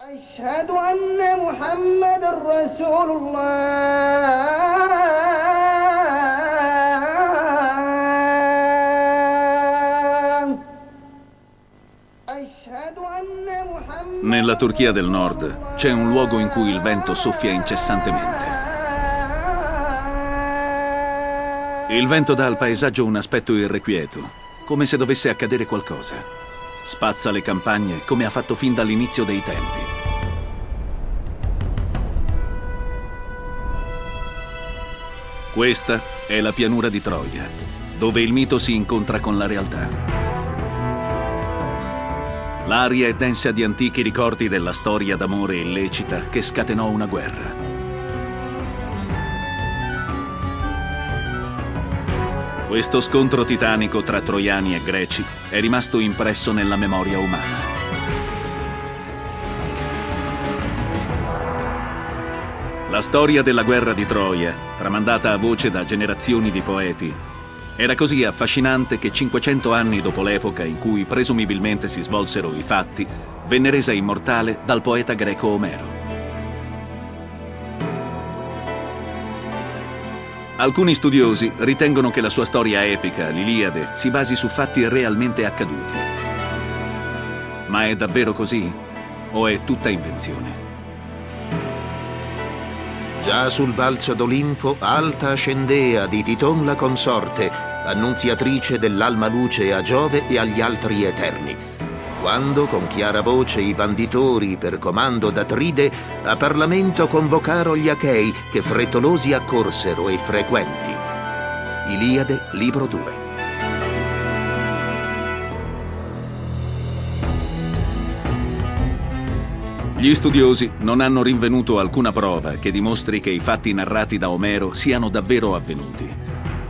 أشهد أن محمد رسول الله أشهد أن محمد Nella Turchia del Nord c'è un luogo in cui il vento soffia incessantemente. Il vento dà al paesaggio un aspetto irrequieto, come se dovesse accadere qualcosa. Spazza le campagne come ha fatto fin dall'inizio dei tempi. Questa è la pianura di Troia, dove il mito si incontra con la realtà. L'aria è densa di antichi ricordi della storia d'amore illecita che scatenò una guerra. Questo scontro titanico tra troiani e greci è rimasto impresso nella memoria umana. La storia della guerra di Troia, tramandata a voce da generazioni di poeti, era così affascinante che 500 anni dopo l'epoca in cui presumibilmente si svolsero i fatti, venne resa immortale dal poeta greco Omero. Alcuni studiosi ritengono che la sua storia epica, l'Iliade, si basi su fatti realmente accaduti. Ma è davvero così? O è tutta invenzione? Già sul balzo d'Olimpo alta ascendea di Titon la consorte, annunziatrice dell'alma luce a Giove e agli altri eterni. Quando con chiara voce i banditori per comando d'Atride a Parlamento convocaro gli Achei che frettolosi accorsero e frequenti. Iliade, libro 2. Gli studiosi non hanno rinvenuto alcuna prova che dimostri che i fatti narrati da Omero siano davvero avvenuti.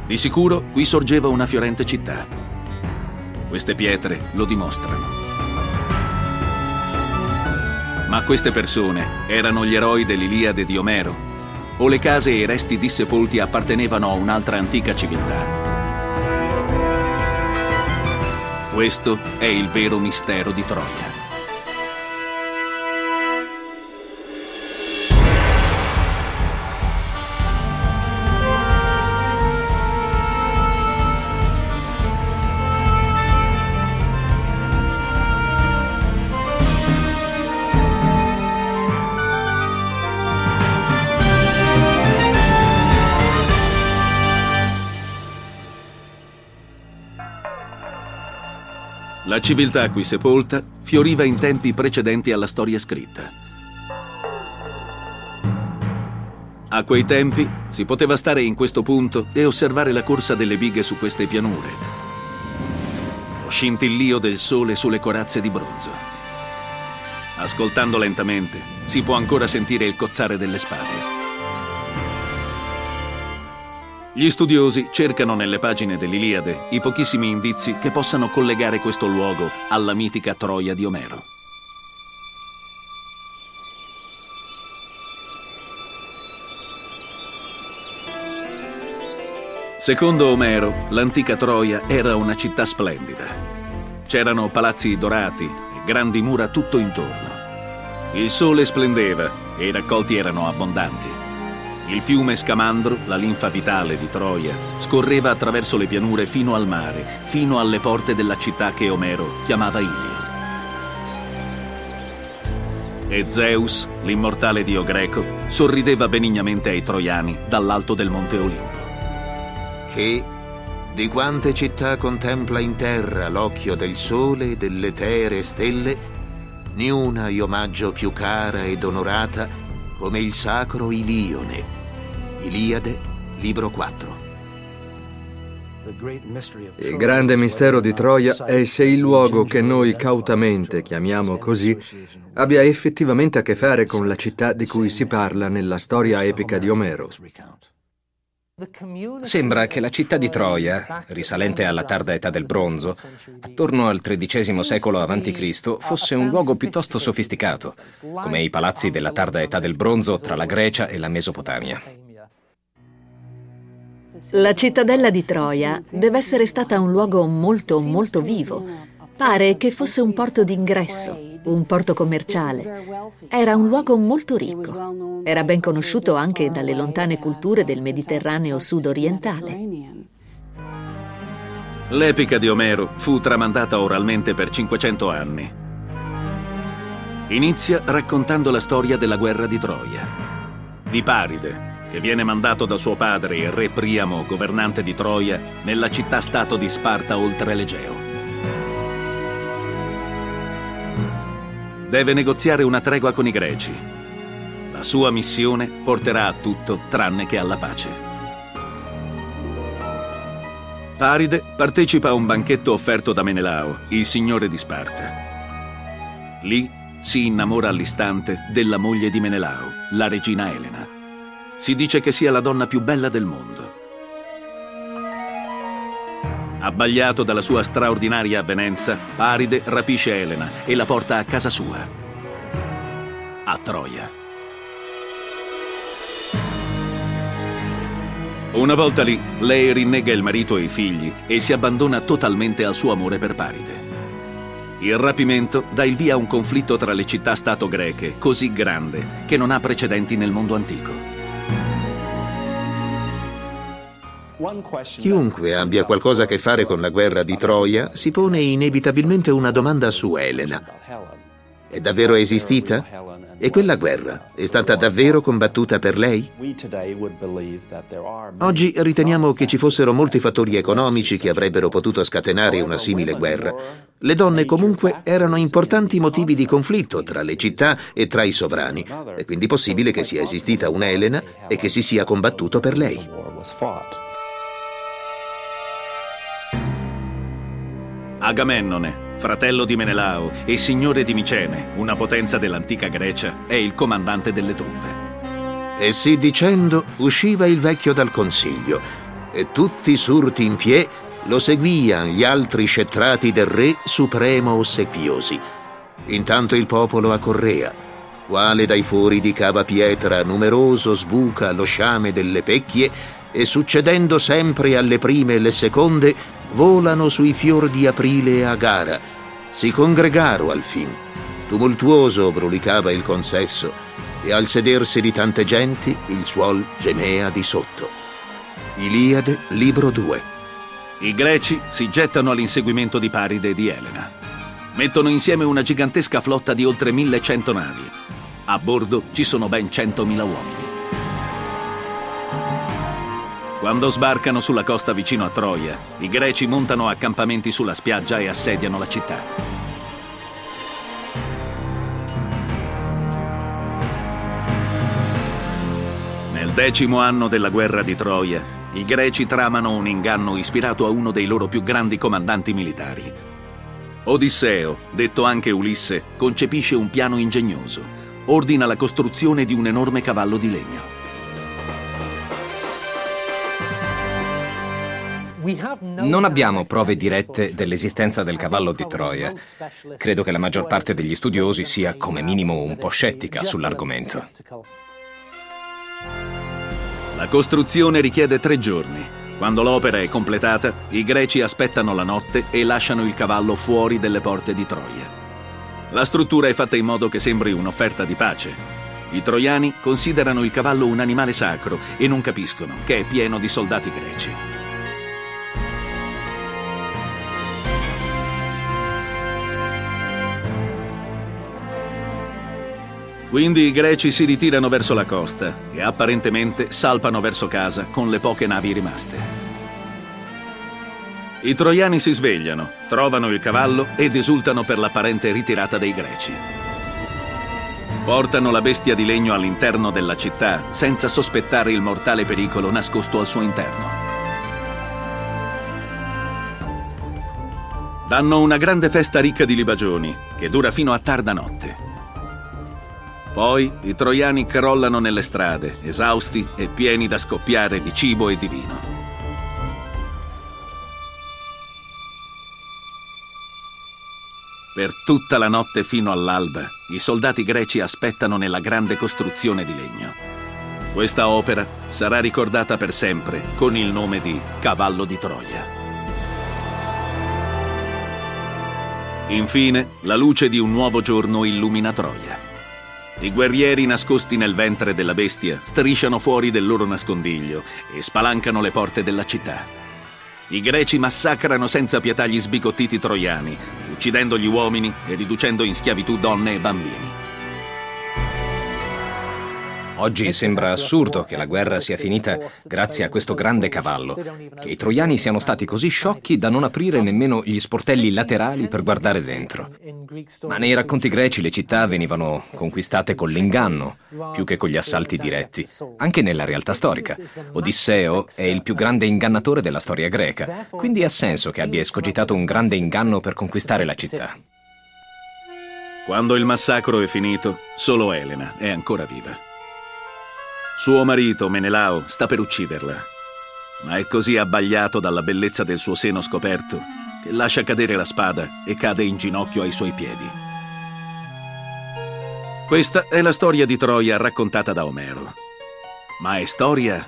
Di sicuro qui sorgeva una fiorente città. Queste pietre lo dimostrano. Ma queste persone erano gli eroi dell'Iliade di Omero? O le case e i resti dissepolti appartenevano a un'altra antica civiltà? Questo è il vero mistero di Troia. La civiltà qui sepolta fioriva in tempi precedenti alla storia scritta. A quei tempi si poteva stare in questo punto e osservare la corsa delle bighe su queste pianure, lo scintillio del sole sulle corazze di bronzo. Ascoltando lentamente si può ancora sentire il cozzare delle spade. Gli studiosi cercano nelle pagine dell'Iliade i pochissimi indizi che possano collegare questo luogo alla mitica Troia di Omero. Secondo Omero, l'antica Troia era una città splendida. C'erano palazzi dorati e grandi mura tutto intorno. Il sole splendeva e i raccolti erano abbondanti. Il fiume Scamandro, la linfa vitale di Troia, scorreva attraverso le pianure fino al mare, fino alle porte della città che Omero chiamava Ilio. E Zeus, l'immortale dio greco, sorrideva benignamente ai troiani dall'alto del monte Olimpo. Che di quante città contempla in terra l'occhio del sole e delle eteree stelle, niuna io omaggio più cara ed onorata come il sacro Ilione. Iliade, libro 4. Il grande mistero di Troia è se il luogo che noi cautamente chiamiamo così abbia effettivamente a che fare con la città di cui si parla nella storia epica di Omero. Sembra che la città di Troia, risalente alla tarda età del bronzo, attorno al XIII secolo a.C., fosse un luogo piuttosto sofisticato, come i palazzi della tarda età del bronzo tra la Grecia e la Mesopotamia. La cittadella di Troia deve essere stata un luogo molto, molto vivo. Pare che fosse un porto d'ingresso, un porto commerciale. Era un luogo molto ricco. Era ben conosciuto anche dalle lontane culture del Mediterraneo sud-orientale. L'epica di Omero fu tramandata oralmente per 500 anni. Inizia raccontando la storia della guerra di Troia, di Paride, che viene mandato da suo padre, il re Priamo, governante di Troia, nella città-stato di Sparta oltre l'Egeo. Deve negoziare una tregua con i greci. La sua missione porterà a tutto tranne che alla pace. Paride partecipa a un banchetto offerto da Menelao, il signore di Sparta. Lì si innamora all'istante della moglie di Menelao, la regina Elena. Si dice che sia la donna più bella del mondo. Abbagliato dalla sua straordinaria avvenenza, Paride rapisce Elena e la porta a casa sua, a Troia. Una volta lì, lei rinnega il marito e i figli e si abbandona totalmente al suo amore per Paride. Il rapimento dà il via a un conflitto tra le città-stato greche così grande che non ha precedenti nel mondo antico. Chiunque abbia qualcosa a che fare con la guerra di Troia si pone inevitabilmente una domanda su Elena. È davvero esistita? E quella guerra è stata davvero combattuta per lei? Oggi riteniamo che ci fossero molti fattori economici che avrebbero potuto scatenare una simile guerra. Le donne comunque erano importanti motivi di conflitto tra le città e tra i sovrani. È quindi possibile che sia esistita una Elena e che si sia combattuto per lei. Agamennone, fratello di Menelao e signore di Micene, una potenza dell'antica Grecia, è il comandante delle truppe. E sì dicendo, usciva il vecchio dal consiglio, e tutti surti in pie lo seguian gli altri scetrati del re supremo ossequiosi. Intanto il popolo accorrea, quale dai fori di cava pietra numeroso sbuca lo sciame delle pecchie, e succedendo sempre alle prime e le seconde, volano sui fior di aprile a gara. Si congregaro al fin. Tumultuoso brulicava il consesso e al sedersi di tante genti il suol gemea di sotto. Iliade, libro 2. I greci si gettano all'inseguimento di Paride e di Elena. Mettono insieme una gigantesca flotta di oltre 1100 navi. A bordo ci sono ben 100.000 uomini. Quando sbarcano sulla costa vicino a Troia, i greci montano accampamenti sulla spiaggia e assediano la città. Nel decimo anno della guerra di Troia, i greci tramano un inganno ispirato a uno dei loro più grandi comandanti militari. Odisseo, detto anche Ulisse, concepisce un piano ingegnoso. Ordina la costruzione di un enorme cavallo di legno. Non abbiamo prove dirette dell'esistenza del cavallo di Troia. Credo che la maggior parte degli studiosi sia come minimo un po' scettica sull'argomento. La costruzione richiede tre giorni. Quando l'opera è completata, i greci aspettano la notte e lasciano il cavallo fuori delle porte di Troia. La struttura è fatta in modo che sembri un'offerta di pace. I troiani considerano il cavallo un animale sacro e non capiscono che è pieno di soldati greci. Quindi i greci si ritirano verso la costa e apparentemente salpano verso casa con le poche navi rimaste. I troiani si svegliano, trovano il cavallo ed esultano per l'apparente ritirata dei greci. Portano la bestia di legno all'interno della città senza sospettare il mortale pericolo nascosto al suo interno. Danno una grande festa ricca di libagioni che dura fino a tarda notte. Poi i troiani crollano nelle strade, esausti e pieni da scoppiare di cibo e di vino. Per tutta la notte fino all'alba, i soldati greci aspettano nella grande costruzione di legno. Questa opera sarà ricordata per sempre con il nome di Cavallo di Troia. Infine, la luce di un nuovo giorno illumina Troia. I guerrieri nascosti nel ventre della bestia strisciano fuori del loro nascondiglio e spalancano le porte della città. I greci massacrano senza pietà gli sbigottiti troiani, uccidendo gli uomini e riducendo in schiavitù donne e bambini. Oggi sembra assurdo che la guerra sia finita grazie a questo grande cavallo, che i troiani siano stati così sciocchi da non aprire nemmeno gli sportelli laterali per guardare dentro. Ma nei racconti greci le città venivano conquistate con l'inganno, più che con gli assalti diretti, anche nella realtà storica. Odisseo è il più grande ingannatore della storia greca, quindi ha senso che abbia escogitato un grande inganno per conquistare la città. Quando il massacro è finito, solo Elena è ancora viva. Suo marito, Menelao, sta per ucciderla, ma è così abbagliato dalla bellezza del suo seno scoperto che lascia cadere la spada e cade in ginocchio ai suoi piedi. Questa è la storia di Troia raccontata da Omero. Ma è storia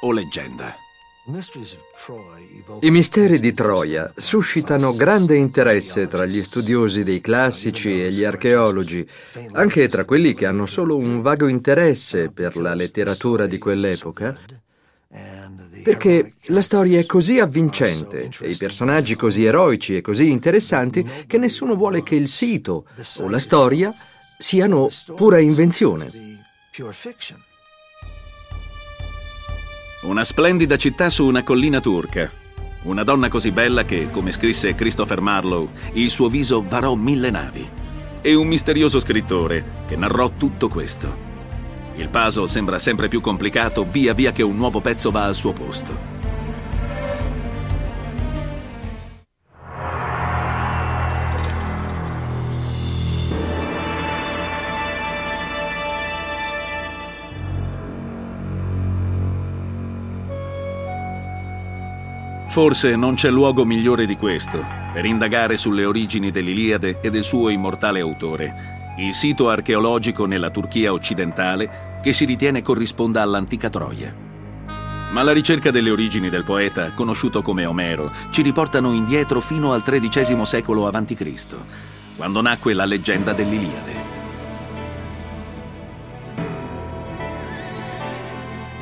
o leggenda? I misteri di Troia suscitano grande interesse tra gli studiosi dei classici e gli archeologi, anche tra quelli che hanno solo un vago interesse per la letteratura di quell'epoca, perché la storia è così avvincente e i personaggi così eroici e così interessanti che nessuno vuole che il sito o la storia siano pura invenzione. Una splendida città su una collina turca. Una donna così bella che, come scrisse Christopher Marlowe, il suo viso varò mille navi. E un misterioso scrittore che narrò tutto questo. Il puzzle sembra sempre più complicato via via che un nuovo pezzo va al suo posto. Forse non c'è luogo migliore di questo per indagare sulle origini dell'Iliade e del suo immortale autore, il sito archeologico nella Turchia occidentale che si ritiene corrisponda all'antica Troia. Ma la ricerca delle origini del poeta, conosciuto come Omero, ci riportano indietro fino al XIII secolo a.C., quando nacque la leggenda dell'Iliade.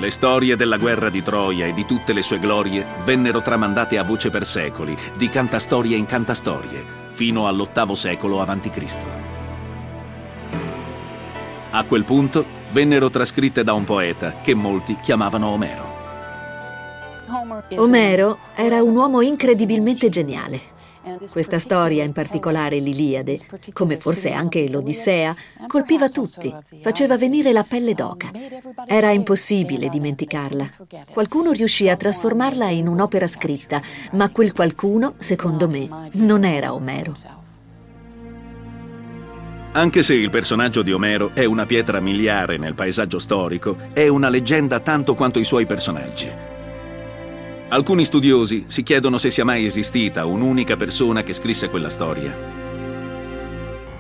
Le storie della guerra di Troia e di tutte le sue glorie vennero tramandate a voce per secoli, di cantastorie in cantastorie, fino all'VIII secolo a.C. A quel punto vennero trascritte da un poeta che molti chiamavano Omero. Omero era un uomo incredibilmente geniale. Questa storia, in particolare l'Iliade, come forse anche l'Odissea, colpiva tutti, faceva venire la pelle d'oca. Era impossibile dimenticarla. Qualcuno riuscì a trasformarla in un'opera scritta, ma quel qualcuno, secondo me, non era Omero. Anche se il personaggio di Omero è una pietra miliare nel paesaggio storico, è una leggenda tanto quanto i suoi personaggi. Alcuni studiosi si chiedono se sia mai esistita un'unica persona che scrisse quella storia.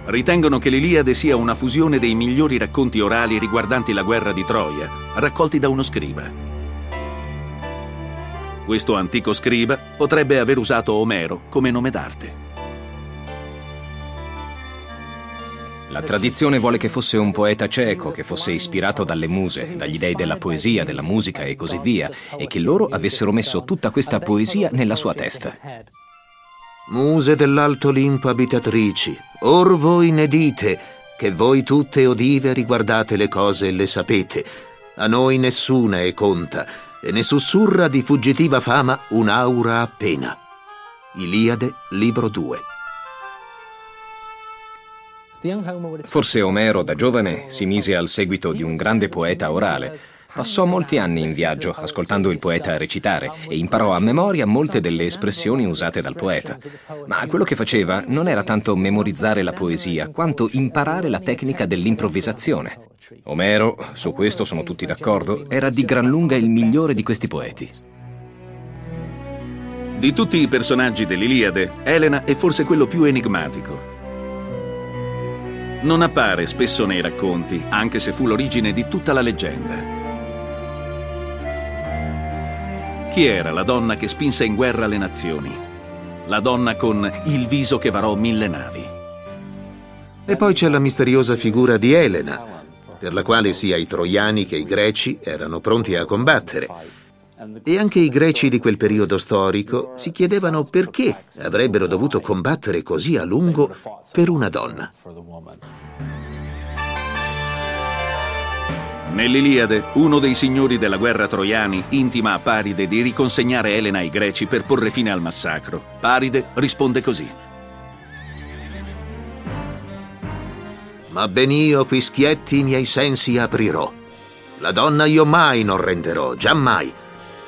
Ritengono che l'Iliade sia una fusione dei migliori racconti orali riguardanti la guerra di Troia, raccolti da uno scriba. Questo antico scriba potrebbe aver usato Omero come nome d'arte. La tradizione vuole che fosse un poeta cieco, che fosse ispirato dalle muse, dagli dei della poesia, della musica e così via, e che loro avessero messo tutta questa poesia nella sua testa. Muse dell'alto Olimpo abitatrici, or voi ne dite, che voi tutte odive riguardate le cose e le sapete. A noi nessuna è conta, e ne sussurra di fuggitiva fama un'aura appena. Iliade, libro 2. Forse Omero da giovane si mise al seguito di un grande poeta orale. Passò molti anni in viaggio ascoltando il poeta recitare e imparò a memoria molte delle espressioni usate dal poeta. Ma quello che faceva non era tanto memorizzare la poesia quanto imparare la tecnica dell'improvvisazione. Omero, su questo sono tutti d'accordo, era di gran lunga il migliore di questi poeti. Di tutti i personaggi dell'Iliade, Elena è forse quello più enigmatico. Non appare spesso nei racconti, anche se fu l'origine di tutta la leggenda. Chi era la donna che spinse in guerra le nazioni? la donna con il viso che varò mille navi. E poi c'è la misteriosa figura di Elena, per la quale sia i troiani che i greci erano pronti a combattere. E anche i greci di quel periodo storico si chiedevano perché avrebbero dovuto combattere così a lungo per una donna. Nell'Iliade, uno dei signori della guerra troiani intima a Paride di riconsegnare Elena ai greci per porre fine al massacro. Paride risponde così. Ma ben io qui schietti i miei sensi aprirò. La donna io mai non renderò, giammai.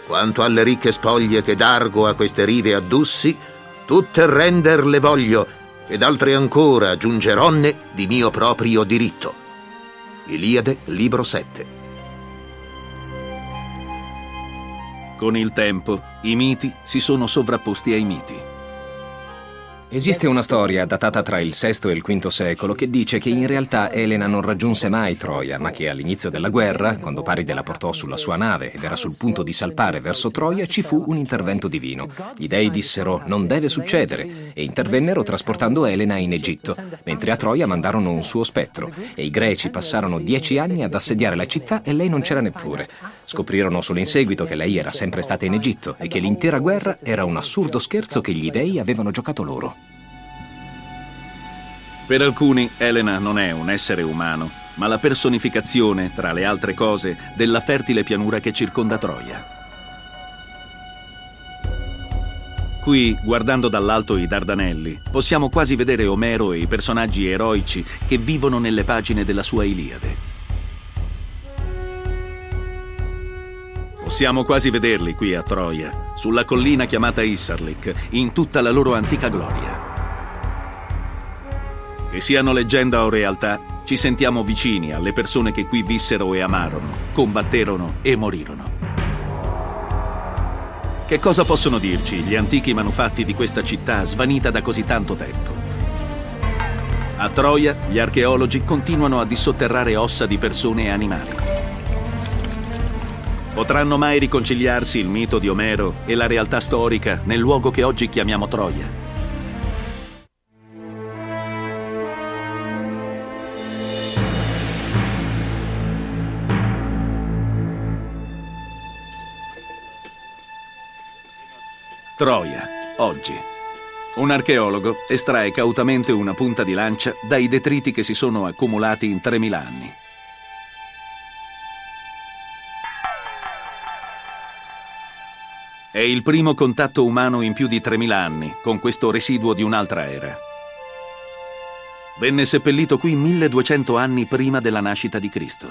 Quanto alle ricche spoglie che d'argo a queste rive addussi, tutte render le voglio, ed altre ancora aggiungeronne di mio proprio diritto. Iliade, libro 7. Con il tempo, i miti si sono sovrapposti ai miti. Esiste una storia datata tra il VI e il V secolo che dice che in realtà Elena non raggiunse mai Troia, ma che all'inizio della guerra, quando Paride la portò sulla sua nave ed era sul punto di salpare verso Troia, ci fu un intervento divino. Gli dei dissero non deve succedere e intervennero trasportando Elena in Egitto, mentre a Troia mandarono un suo spettro e i greci passarono dieci anni ad assediare la città e lei non c'era neppure. Scoprirono solo in seguito che lei era sempre stata in Egitto e che l'intera guerra era un assurdo scherzo che gli dei avevano giocato loro. Per alcuni Elena non è un essere umano, ma la personificazione, tra le altre cose, della fertile pianura che circonda Troia. Qui, guardando dall'alto i Dardanelli, possiamo quasi vedere Omero e i personaggi eroici che vivono nelle pagine della sua Iliade. Possiamo quasi vederli qui a Troia, sulla collina chiamata Issarlik, in tutta la loro antica gloria. Che siano leggenda o realtà, ci sentiamo vicini alle persone che qui vissero e amarono, combatterono e morirono. Che cosa possono dirci gli antichi manufatti di questa città svanita da così tanto tempo? A Troia gli archeologi continuano a dissotterrare ossa di persone e animali. Potranno mai riconciliarsi il mito di Omero e la realtà storica nel luogo che oggi chiamiamo Troia? Troia, oggi. Un archeologo estrae cautamente una punta di lancia dai detriti che si sono accumulati in 3000 anni. È il primo contatto umano in più di 3000 anni con questo residuo di un'altra era. Venne seppellito qui 1200 anni prima della nascita di Cristo.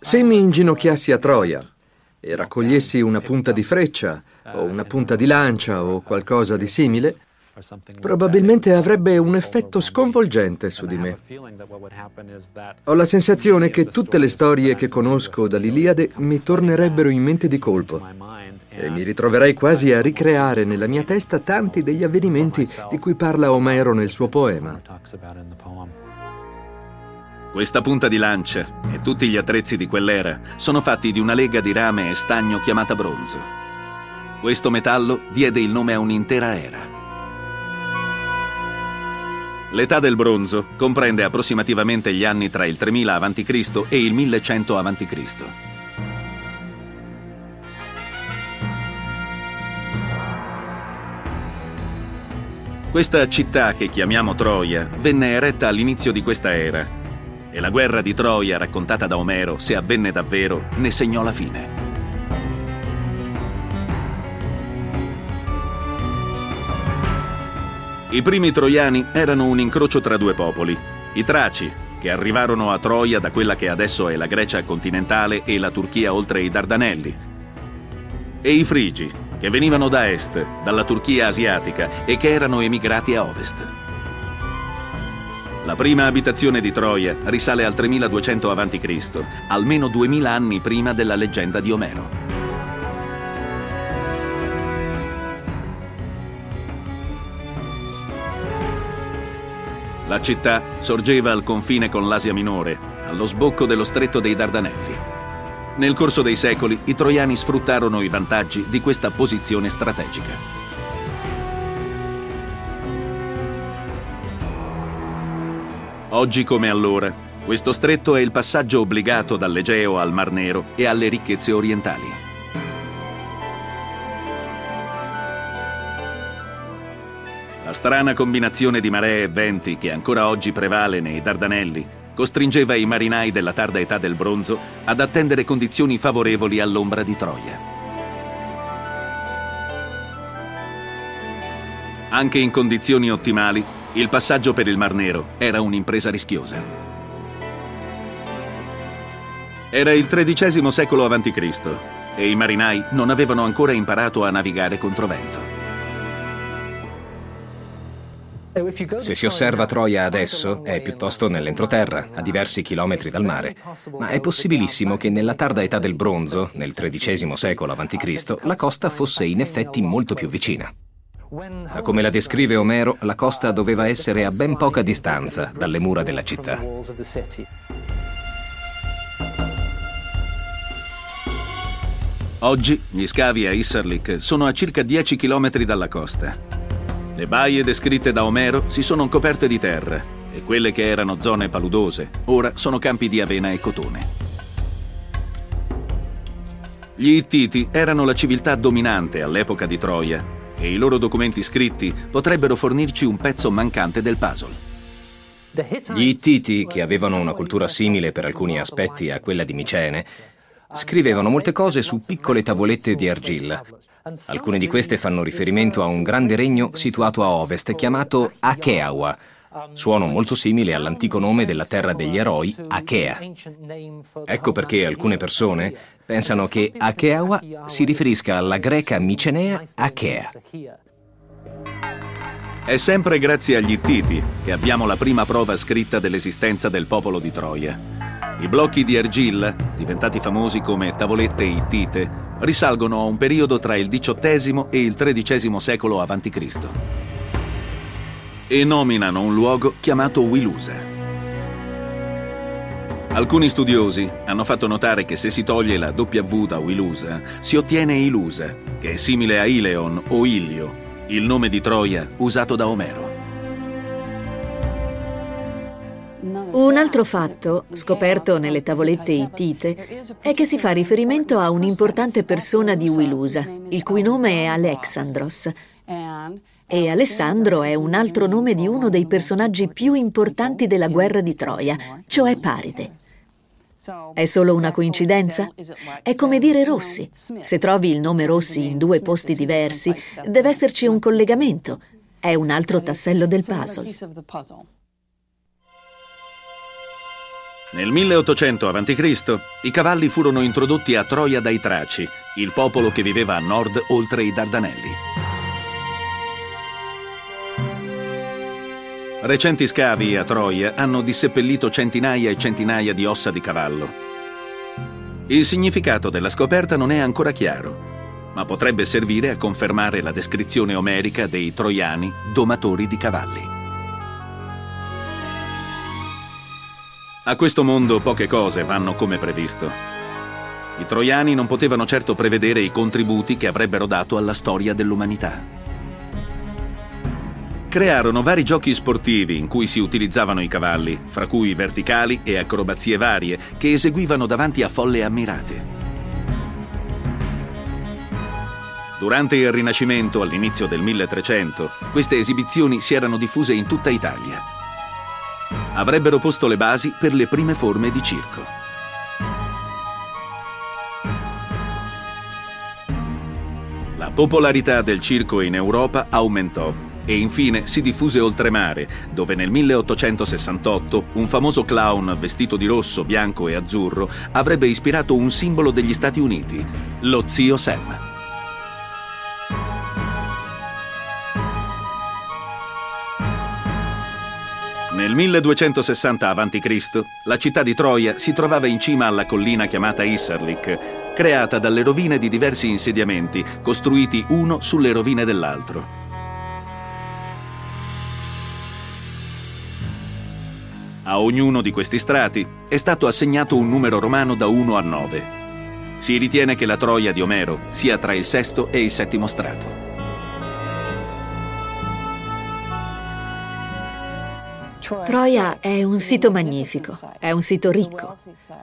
Se mi inginocchiassi a Troia e raccogliessi una punta di freccia o una punta di lancia o qualcosa di simile, probabilmente avrebbe un effetto sconvolgente su di me. Ho la sensazione che tutte le storie che conosco dall'Iliade mi tornerebbero in mente di colpo e mi ritroverei quasi a ricreare nella mia testa tanti degli avvenimenti di cui parla Omero nel suo poema. Questa punta di lancia e tutti gli attrezzi di quell'era sono fatti di una lega di rame e stagno chiamata bronzo. Questo metallo diede il nome a un'intera era. L'età del bronzo comprende approssimativamente gli anni tra il 3000 a.C. e il 1100 a.C. Questa città che chiamiamo Troia venne eretta all'inizio di questa era e la guerra di Troia raccontata da Omero, se avvenne davvero, ne segnò la fine. I primi troiani erano un incrocio tra due popoli, i Traci, che arrivarono a Troia da quella che adesso è la Grecia continentale e la Turchia oltre i Dardanelli, e i Frigi, che venivano da est, dalla Turchia asiatica e che erano emigrati a ovest. La prima abitazione di Troia risale al 3200 a.C., almeno 2000 anni prima della leggenda di Omero. La città sorgeva al confine con l'Asia Minore, allo sbocco dello stretto dei Dardanelli. Nel corso dei secoli i troiani sfruttarono i vantaggi di questa posizione strategica. Oggi come allora, questo stretto è il passaggio obbligato dall'Egeo al Mar Nero e alle ricchezze orientali. La strana combinazione di maree e venti che ancora oggi prevale nei Dardanelli costringeva i marinai della tarda età del bronzo ad attendere condizioni favorevoli all'ombra di Troia. Anche in condizioni ottimali, il passaggio per il Mar Nero era un'impresa rischiosa. Era il XIII secolo a.C. e i marinai non avevano ancora imparato a navigare contro vento. Se si osserva Troia adesso, è piuttosto nell'entroterra, a diversi chilometri dal mare. Ma è possibilissimo che nella tarda età del bronzo, nel XIII secolo a.C., la costa fosse in effetti molto più vicina. Da come la descrive Omero, la costa doveva essere a ben poca distanza dalle mura della città. Oggi gli scavi a Isserlik sono a circa 10 km dalla costa. Le baie descritte da Omero si sono coperte di terra e quelle che erano zone paludose ora sono campi di avena e cotone. Gli Ittiti erano la civiltà dominante all'epoca di Troia e i loro documenti scritti potrebbero fornirci un pezzo mancante del puzzle. Gli Ittiti, che avevano una cultura simile per alcuni aspetti a quella di Micene, scrivevano molte cose su piccole tavolette di argilla. Alcune di queste fanno riferimento a un grande regno situato a ovest chiamato Acheawa, suono molto simile all'antico nome della terra degli eroi, Achea. Ecco perché alcune persone pensano che Acheawa si riferisca alla greca micenea Achea. È sempre grazie agli Ittiti che abbiamo la prima prova scritta dell'esistenza del popolo di Troia. I blocchi di argilla, diventati famosi come tavolette ittite, risalgono a un periodo tra il XVIII e il XIII secolo a.C. e nominano un luogo chiamato Wilusa. Alcuni studiosi hanno fatto notare che se si toglie la W da Wilusa, si ottiene Ilusa, che è simile a Ileon o Ilio, il nome di Troia usato da Omero. Un altro fatto, scoperto nelle tavolette ittite, è che si fa riferimento a un'importante persona di Wilusa, il cui nome è Alexandros. E Alessandro è un altro nome di uno dei personaggi più importanti della guerra di Troia, cioè Paride. È solo una coincidenza? È come dire Rossi. Se trovi il nome Rossi in due posti diversi, deve esserci un collegamento. È un altro tassello del puzzle. Nel 1800 a.C. i cavalli furono introdotti a Troia dai Traci, il popolo che viveva a nord oltre i Dardanelli. Recenti scavi a Troia hanno disseppellito centinaia e centinaia di ossa di cavallo. Il significato della scoperta non è ancora chiaro, ma potrebbe servire a confermare la descrizione omerica dei troiani domatori di cavalli. A questo mondo poche cose vanno come previsto. I troiani non potevano certo prevedere i contributi che avrebbero dato alla storia dell'umanità crearono vari giochi sportivi in cui si utilizzavano i cavalli, fra cui verticali e acrobazie varie, che eseguivano davanti a folle ammirate. Durante il Rinascimento, all'inizio del 1300, queste esibizioni si erano diffuse in tutta Italia. Avrebbero posto le basi per le prime forme di circo. La popolarità del circo in Europa aumentò e infine si diffuse oltremare, dove nel 1868 un famoso clown vestito di rosso, bianco e azzurro avrebbe ispirato un simbolo degli Stati Uniti, lo zio Sam. Nel 1260 a.C., la città di Troia si trovava in cima alla collina chiamata Isserlik, creata dalle rovine di diversi insediamenti, costruiti uno sulle rovine dell'altro. A ognuno di questi strati è stato assegnato un numero romano da 1 a 9. Si ritiene che la Troia di Omero sia tra il sesto e il settimo strato. Troia è un sito magnifico, è un sito ricco,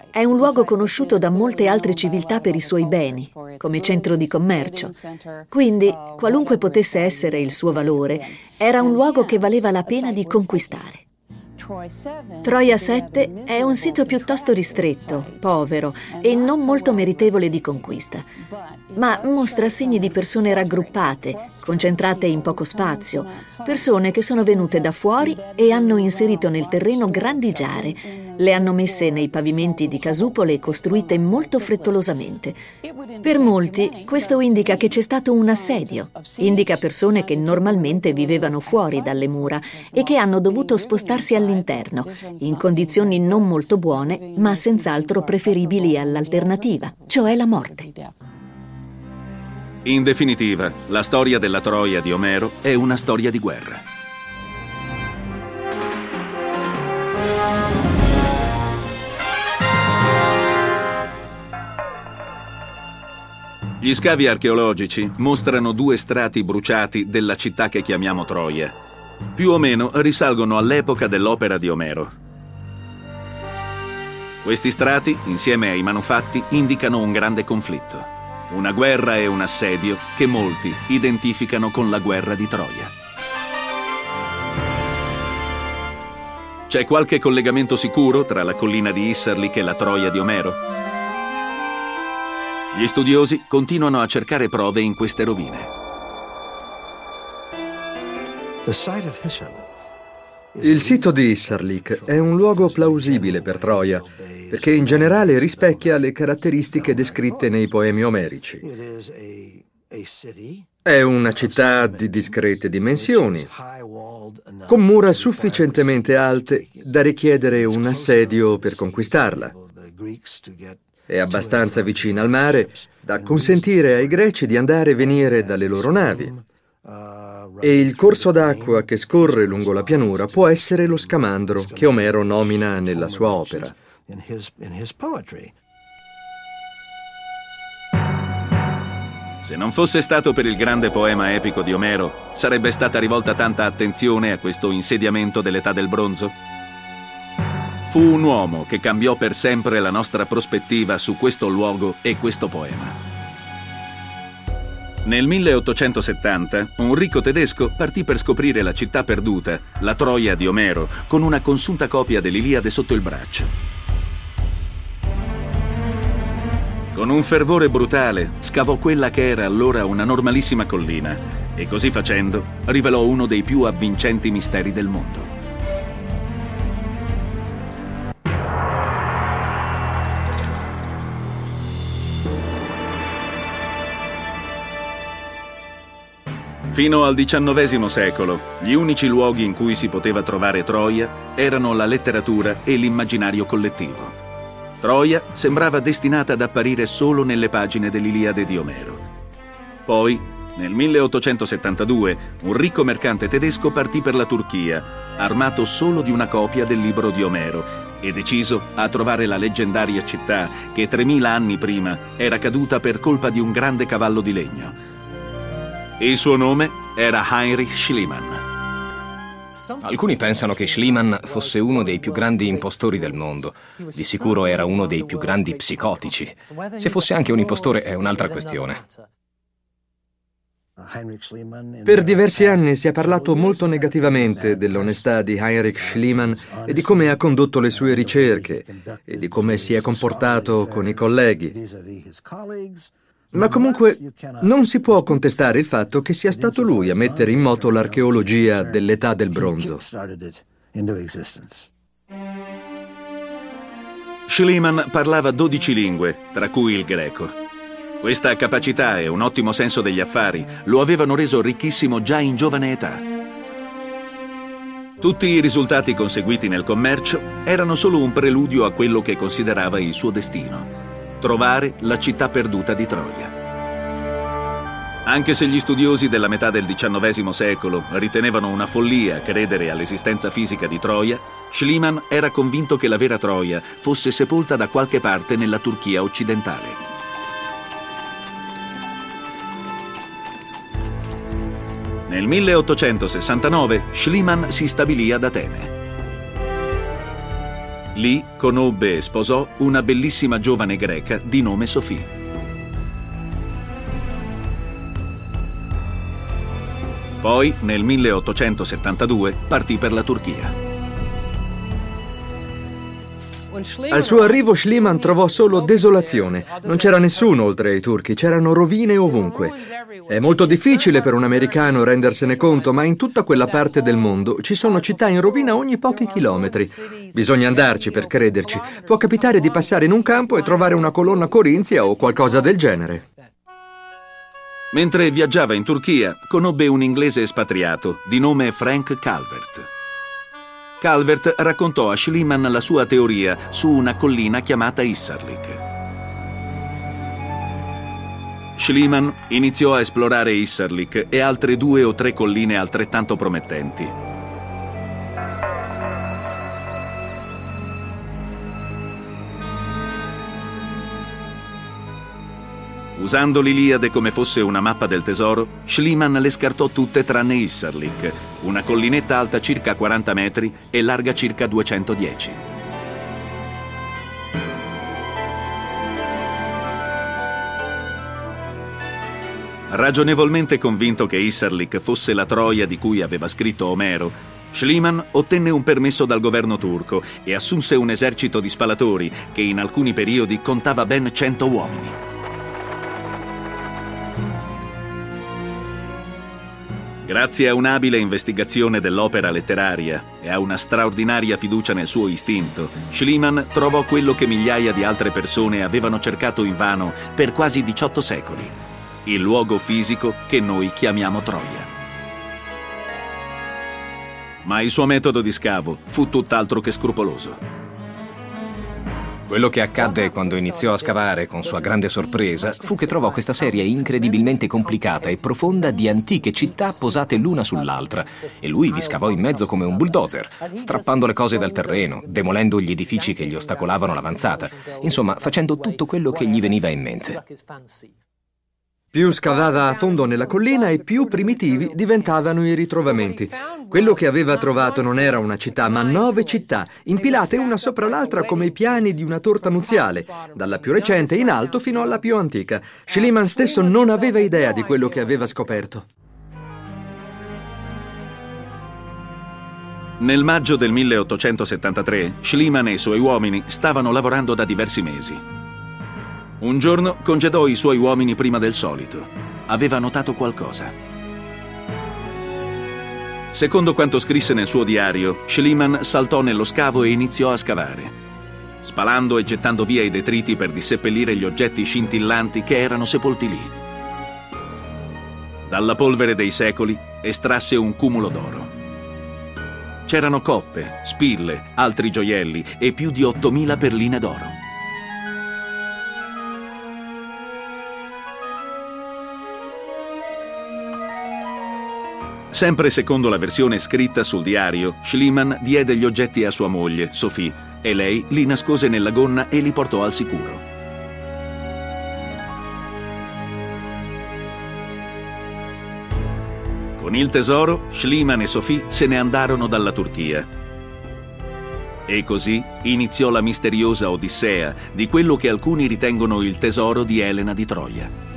è un luogo conosciuto da molte altre civiltà per i suoi beni, come centro di commercio. Quindi, qualunque potesse essere il suo valore, era un luogo che valeva la pena di conquistare. Troia 7 è un sito piuttosto ristretto, povero e non molto meritevole di conquista, ma mostra segni di persone raggruppate, concentrate in poco spazio, persone che sono venute da fuori e hanno inserito nel terreno grandi giare, le hanno messe nei pavimenti di casupole costruite molto frettolosamente. Per molti questo indica che c'è stato un assedio, indica persone che normalmente vivevano fuori dalle mura e che hanno dovuto spostarsi all'interno all'interno, in condizioni non molto buone, ma senz'altro preferibili all'alternativa, cioè la morte. In definitiva, la storia della Troia di Omero è una storia di guerra. Gli scavi archeologici mostrano due strati bruciati della città che chiamiamo Troia, più o meno risalgono all'epoca dell'opera di Omero. Questi strati, insieme ai manufatti, indicano un grande conflitto, una guerra e un assedio che molti identificano con la guerra di Troia. C'è qualche collegamento sicuro tra la collina di Isserlik e la Troia di Omero? Gli studiosi continuano a cercare prove in queste rovine. Il sito di Issarlik è un luogo plausibile per Troia, perché in generale rispecchia le caratteristiche descritte nei poemi omerici. È una città di discrete dimensioni, con mura sufficientemente alte da richiedere un assedio per conquistarla. È abbastanza vicina al mare da consentire ai greci di andare e venire dalle loro navi e il corso d'acqua che scorre lungo la pianura può essere lo scamandro che Omero nomina nella sua opera. Se non fosse stato per il grande poema epico di Omero, sarebbe stata rivolta tanta attenzione a questo insediamento dell'età del bronzo? Fu un uomo che cambiò per sempre la nostra prospettiva su questo luogo e questo poema. Nel 1870 un ricco tedesco partì per scoprire la città perduta, la Troia di Omero, con una consunta copia dell'Iliade sotto il braccio. Con un fervore brutale scavò quella che era allora una normalissima collina e così facendo rivelò uno dei più avvincenti misteri del mondo. Fino al XIX secolo, gli unici luoghi in cui si poteva trovare Troia erano la letteratura e l'immaginario collettivo. Troia sembrava destinata ad apparire solo nelle pagine dell'Iliade di Omero. Poi, nel 1872, un ricco mercante tedesco partì per la Turchia, armato solo di una copia del libro di Omero, e deciso a trovare la leggendaria città che 3000 anni prima era caduta per colpa di un grande cavallo di legno. Il suo nome era Heinrich Schliemann. Alcuni pensano che Schliemann fosse uno dei più grandi impostori del mondo. Di sicuro era uno dei più grandi psicotici. Se fosse anche un impostore è un'altra questione. Per diversi anni si è parlato molto negativamente dell'onestà di Heinrich Schliemann e di come ha condotto le sue ricerche e di come si è comportato con i colleghi. Ma comunque non si può contestare il fatto che sia stato lui a mettere in moto l'archeologia dell'età del bronzo. Schliemann parlava 12 lingue, tra cui il greco. Questa capacità e un ottimo senso degli affari lo avevano reso ricchissimo già in giovane età. Tutti i risultati conseguiti nel commercio erano solo un preludio a quello che considerava il suo destino trovare la città perduta di Troia. Anche se gli studiosi della metà del XIX secolo ritenevano una follia credere all'esistenza fisica di Troia, Schliemann era convinto che la vera Troia fosse sepolta da qualche parte nella Turchia occidentale. Nel 1869 Schliemann si stabilì ad Atene. Lì conobbe e sposò una bellissima giovane greca di nome Sofì. Poi, nel 1872, partì per la Turchia. Al suo arrivo Schliemann trovò solo desolazione. Non c'era nessuno oltre ai turchi, c'erano rovine ovunque. È molto difficile per un americano rendersene conto, ma in tutta quella parte del mondo ci sono città in rovina ogni pochi chilometri. Bisogna andarci per crederci. Può capitare di passare in un campo e trovare una colonna corinzia o qualcosa del genere. Mentre viaggiava in Turchia, conobbe un inglese espatriato di nome Frank Calvert. Calvert raccontò a Schliemann la sua teoria su una collina chiamata Isserlik. Schliemann iniziò a esplorare Isserlik e altre due o tre colline altrettanto promettenti. Usando l'Iliade come fosse una mappa del tesoro, Schliemann le scartò tutte tranne Isserlik, una collinetta alta circa 40 metri e larga circa 210. Ragionevolmente convinto che Isserlik fosse la Troia di cui aveva scritto Omero, Schliemann ottenne un permesso dal governo turco e assunse un esercito di spalatori che in alcuni periodi contava ben 100 uomini. Grazie a un'abile investigazione dell'opera letteraria e a una straordinaria fiducia nel suo istinto, Schliemann trovò quello che migliaia di altre persone avevano cercato invano per quasi 18 secoli, il luogo fisico che noi chiamiamo Troia. Ma il suo metodo di scavo fu tutt'altro che scrupoloso. Quello che accadde quando iniziò a scavare, con sua grande sorpresa, fu che trovò questa serie incredibilmente complicata e profonda di antiche città posate l'una sull'altra, e lui vi scavò in mezzo come un bulldozer, strappando le cose dal terreno, demolendo gli edifici che gli ostacolavano l'avanzata, insomma facendo tutto quello che gli veniva in mente. Più scavava a fondo nella collina e più primitivi diventavano i ritrovamenti. Quello che aveva trovato non era una città, ma nove città, impilate una sopra l'altra come i piani di una torta nuziale, dalla più recente in alto fino alla più antica. Schliemann stesso non aveva idea di quello che aveva scoperto. Nel maggio del 1873, Schliemann e i suoi uomini stavano lavorando da diversi mesi. Un giorno congedò i suoi uomini prima del solito. Aveva notato qualcosa. Secondo quanto scrisse nel suo diario, Schliemann saltò nello scavo e iniziò a scavare, spalando e gettando via i detriti per disseppellire gli oggetti scintillanti che erano sepolti lì. Dalla polvere dei secoli estrasse un cumulo d'oro. C'erano coppe, spille, altri gioielli e più di 8.000 perline d'oro. Sempre secondo la versione scritta sul diario, Schliemann diede gli oggetti a sua moglie, Sophie, e lei li nascose nella gonna e li portò al sicuro. Con il tesoro, Schliemann e Sophie se ne andarono dalla Turchia. E così iniziò la misteriosa odissea di quello che alcuni ritengono il tesoro di Elena di Troia.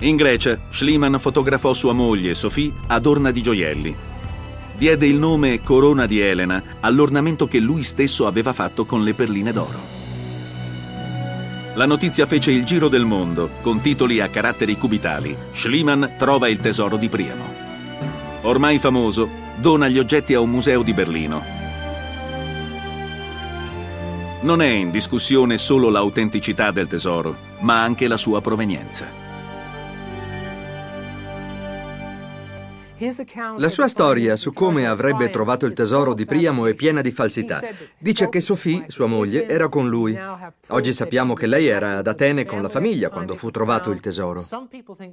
In Grecia, Schliemann fotografò sua moglie, Sophie, adorna di gioielli. Diede il nome Corona di Elena all'ornamento che lui stesso aveva fatto con le perline d'oro. La notizia fece il giro del mondo, con titoli a caratteri cubitali. Schliemann trova il tesoro di Priamo. Ormai famoso, dona gli oggetti a un museo di Berlino. Non è in discussione solo l'autenticità del tesoro, ma anche la sua provenienza. La sua storia su come avrebbe trovato il tesoro di Priamo è piena di falsità. Dice che Sophie, sua moglie, era con lui. Oggi sappiamo che lei era ad Atene con la famiglia quando fu trovato il tesoro.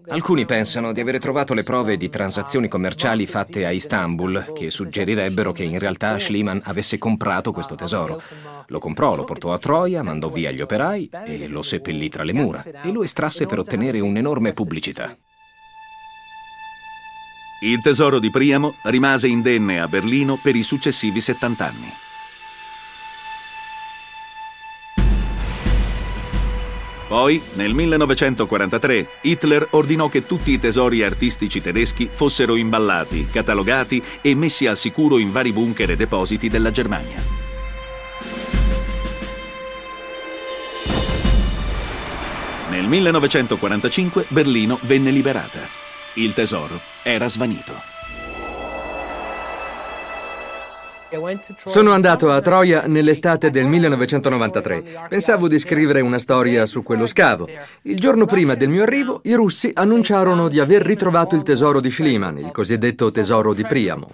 Alcuni pensano di avere trovato le prove di transazioni commerciali fatte a Istanbul, che suggerirebbero che in realtà Schliemann avesse comprato questo tesoro. Lo comprò, lo portò a Troia, mandò via gli operai e lo seppellì tra le mura e lo estrasse per ottenere un'enorme pubblicità. Il tesoro di Priamo rimase indenne a Berlino per i successivi 70 anni. Poi, nel 1943, Hitler ordinò che tutti i tesori artistici tedeschi fossero imballati, catalogati e messi al sicuro in vari bunker e depositi della Germania. Nel 1945 Berlino venne liberata. Il tesoro era svanito. Sono andato a Troia nell'estate del 1993. Pensavo di scrivere una storia su quello scavo. Il giorno prima del mio arrivo, i russi annunciarono di aver ritrovato il tesoro di Schliemann, il cosiddetto tesoro di Priamo.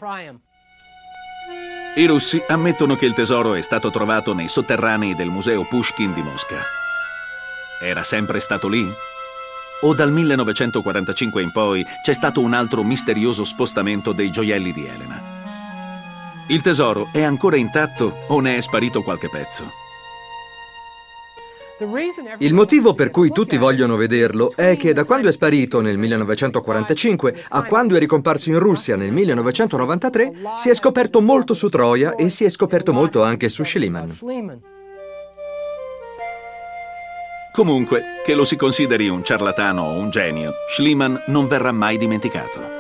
I russi ammettono che il tesoro è stato trovato nei sotterranei del museo Pushkin di Mosca. Era sempre stato lì? O dal 1945 in poi c'è stato un altro misterioso spostamento dei gioielli di Elena? Il tesoro è ancora intatto o ne è sparito qualche pezzo? Il motivo per cui tutti vogliono vederlo è che da quando è sparito nel 1945 a quando è ricomparso in Russia nel 1993 si è scoperto molto su Troia e si è scoperto molto anche su Schliemann. Comunque, che lo si consideri un ciarlatano o un genio, Schliemann non verrà mai dimenticato.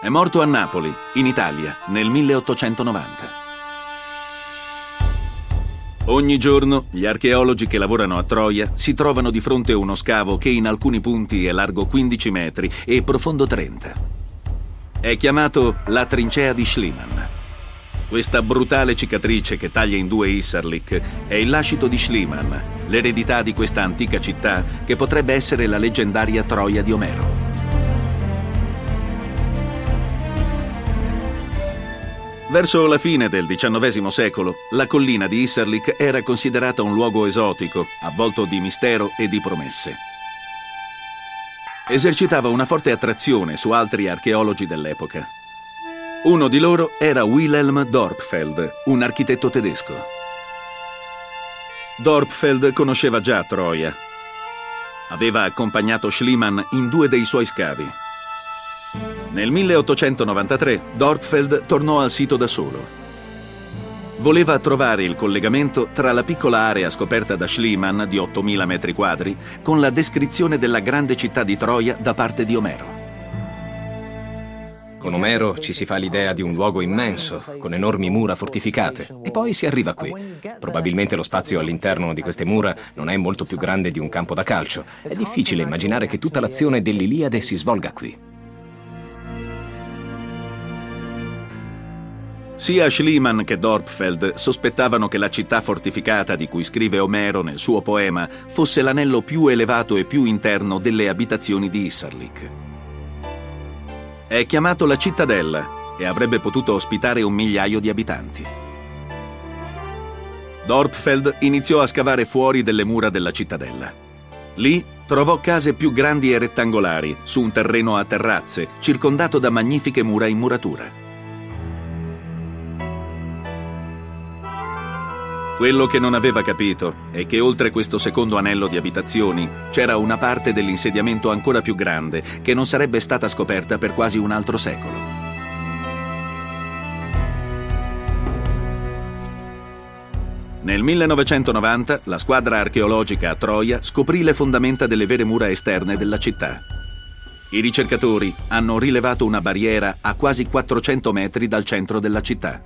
È morto a Napoli, in Italia, nel 1890. Ogni giorno gli archeologi che lavorano a Troia si trovano di fronte a uno scavo che in alcuni punti è largo 15 metri e profondo 30. È chiamato la trincea di Schliemann. Questa brutale cicatrice che taglia in due Isserlik è il lascito di Schliemann, l'eredità di questa antica città che potrebbe essere la leggendaria Troia di Omero. Verso la fine del XIX secolo, la collina di Isserlik era considerata un luogo esotico, avvolto di mistero e di promesse. Esercitava una forte attrazione su altri archeologi dell'epoca. Uno di loro era Wilhelm Dorpfeld, un architetto tedesco. Dorpfeld conosceva già Troia. Aveva accompagnato Schliemann in due dei suoi scavi. Nel 1893 Dorpfeld tornò al sito da solo. Voleva trovare il collegamento tra la piccola area scoperta da Schliemann di 8.000 metri quadri con la descrizione della grande città di Troia da parte di Omero. Con Omero ci si fa l'idea di un luogo immenso, con enormi mura fortificate, e poi si arriva qui. Probabilmente lo spazio all'interno di queste mura non è molto più grande di un campo da calcio. È difficile immaginare che tutta l'azione dell'Iliade si svolga qui. Sia Schliemann che Dorpfeld sospettavano che la città fortificata di cui scrive Omero nel suo poema fosse l'anello più elevato e più interno delle abitazioni di Isserlik. È chiamato la cittadella e avrebbe potuto ospitare un migliaio di abitanti. Dorpfeld iniziò a scavare fuori delle mura della cittadella. Lì trovò case più grandi e rettangolari, su un terreno a terrazze, circondato da magnifiche mura in muratura. Quello che non aveva capito è che oltre questo secondo anello di abitazioni c'era una parte dell'insediamento ancora più grande che non sarebbe stata scoperta per quasi un altro secolo. Nel 1990 la squadra archeologica a Troia scoprì le fondamenta delle vere mura esterne della città. I ricercatori hanno rilevato una barriera a quasi 400 metri dal centro della città.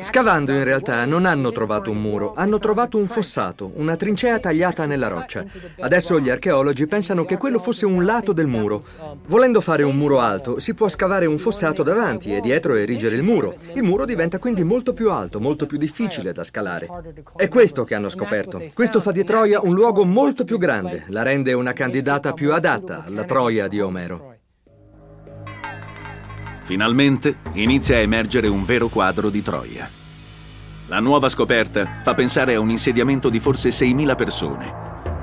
Scavando in realtà non hanno trovato un muro, hanno trovato un fossato, una trincea tagliata nella roccia. Adesso gli archeologi pensano che quello fosse un lato del muro. Volendo fare un muro alto, si può scavare un fossato davanti e dietro erigere il muro. Il muro diventa quindi molto più alto, molto più difficile da scalare. È questo che hanno scoperto. Questo fa di Troia un luogo molto più grande, la rende una candidata più adatta alla Troia di Omero. Finalmente inizia a emergere un vero quadro di Troia. La nuova scoperta fa pensare a un insediamento di forse 6.000 persone.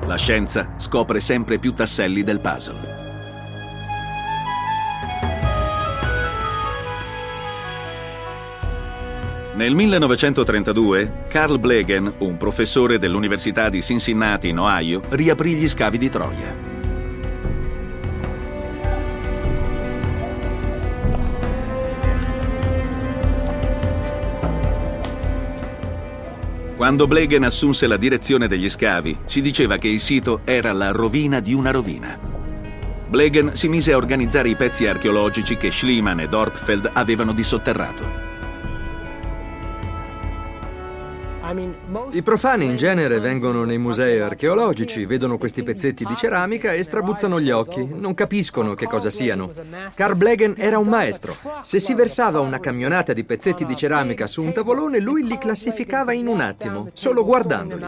La scienza scopre sempre più tasselli del puzzle. Nel 1932 Carl Blegen, un professore dell'Università di Cincinnati in Ohio, riaprì gli scavi di Troia. Quando Blegen assunse la direzione degli scavi, si diceva che il sito era la rovina di una rovina. Blegen si mise a organizzare i pezzi archeologici che Schliemann e Dorpfeld avevano dissotterrato. I profani in genere vengono nei musei archeologici, vedono questi pezzetti di ceramica e strabuzzano gli occhi, non capiscono che cosa siano. Karl Blegen era un maestro. Se si versava una camionata di pezzetti di ceramica su un tavolone, lui li classificava in un attimo, solo guardandoli.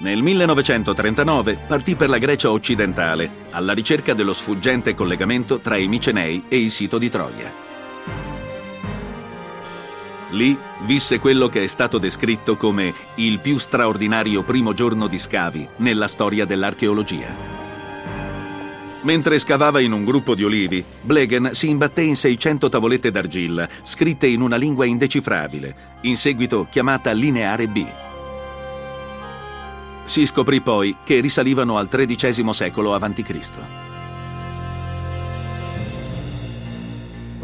Nel 1939 partì per la Grecia occidentale, alla ricerca dello sfuggente collegamento tra i Micenei e il sito di Troia. Lì visse quello che è stato descritto come il più straordinario primo giorno di scavi nella storia dell'archeologia. Mentre scavava in un gruppo di olivi, Blegen si imbatté in 600 tavolette d'argilla, scritte in una lingua indecifrabile, in seguito chiamata lineare B. Si scoprì poi che risalivano al XIII secolo a.C.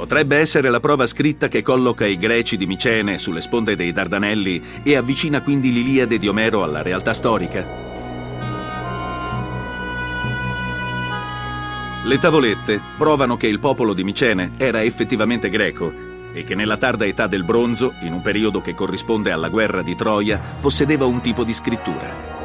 Potrebbe essere la prova scritta che colloca i greci di Micene sulle sponde dei Dardanelli e avvicina quindi l'Iliade di Omero alla realtà storica. Le tavolette provano che il popolo di Micene era effettivamente greco e che nella tarda età del bronzo, in un periodo che corrisponde alla guerra di Troia, possedeva un tipo di scrittura.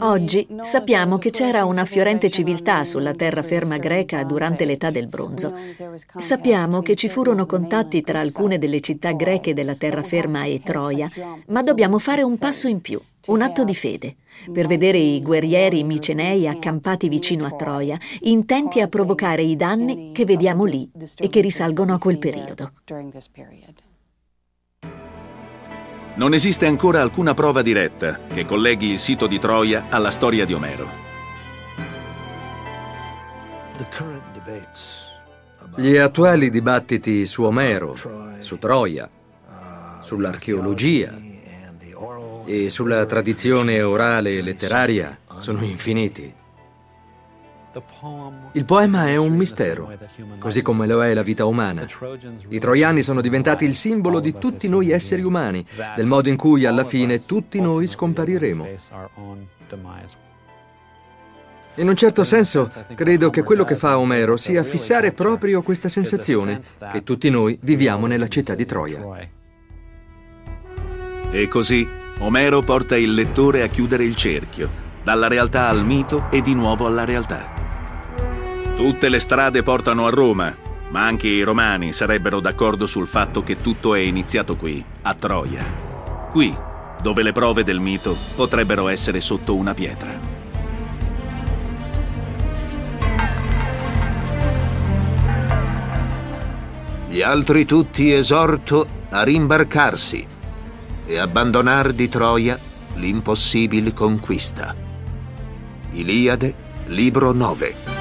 Oggi sappiamo che c'era una fiorente civiltà sulla terraferma greca durante l'età del bronzo. Sappiamo che ci furono contatti tra alcune delle città greche della terraferma e Troia, ma dobbiamo fare un passo in più, un atto di fede, per vedere i guerrieri micenei accampati vicino a Troia, intenti a provocare i danni che vediamo lì e che risalgono a quel periodo. Non esiste ancora alcuna prova diretta che colleghi il sito di Troia alla storia di Omero. Gli attuali dibattiti su Omero, su Troia, sull'archeologia e sulla tradizione orale e letteraria sono infiniti. Il poema è un mistero, così come lo è la vita umana. I troiani sono diventati il simbolo di tutti noi esseri umani, del modo in cui alla fine tutti noi scompariremo. In un certo senso, credo che quello che fa Omero sia fissare proprio questa sensazione, che tutti noi viviamo nella città di Troia. E così Omero porta il lettore a chiudere il cerchio, dalla realtà al mito e di nuovo alla realtà. Tutte le strade portano a Roma, ma anche i romani sarebbero d'accordo sul fatto che tutto è iniziato qui, a Troia. Qui, dove le prove del mito potrebbero essere sotto una pietra. Gli altri tutti esorto a rimbarcarsi e abbandonar di Troia l'impossibile conquista. Iliade, libro 9.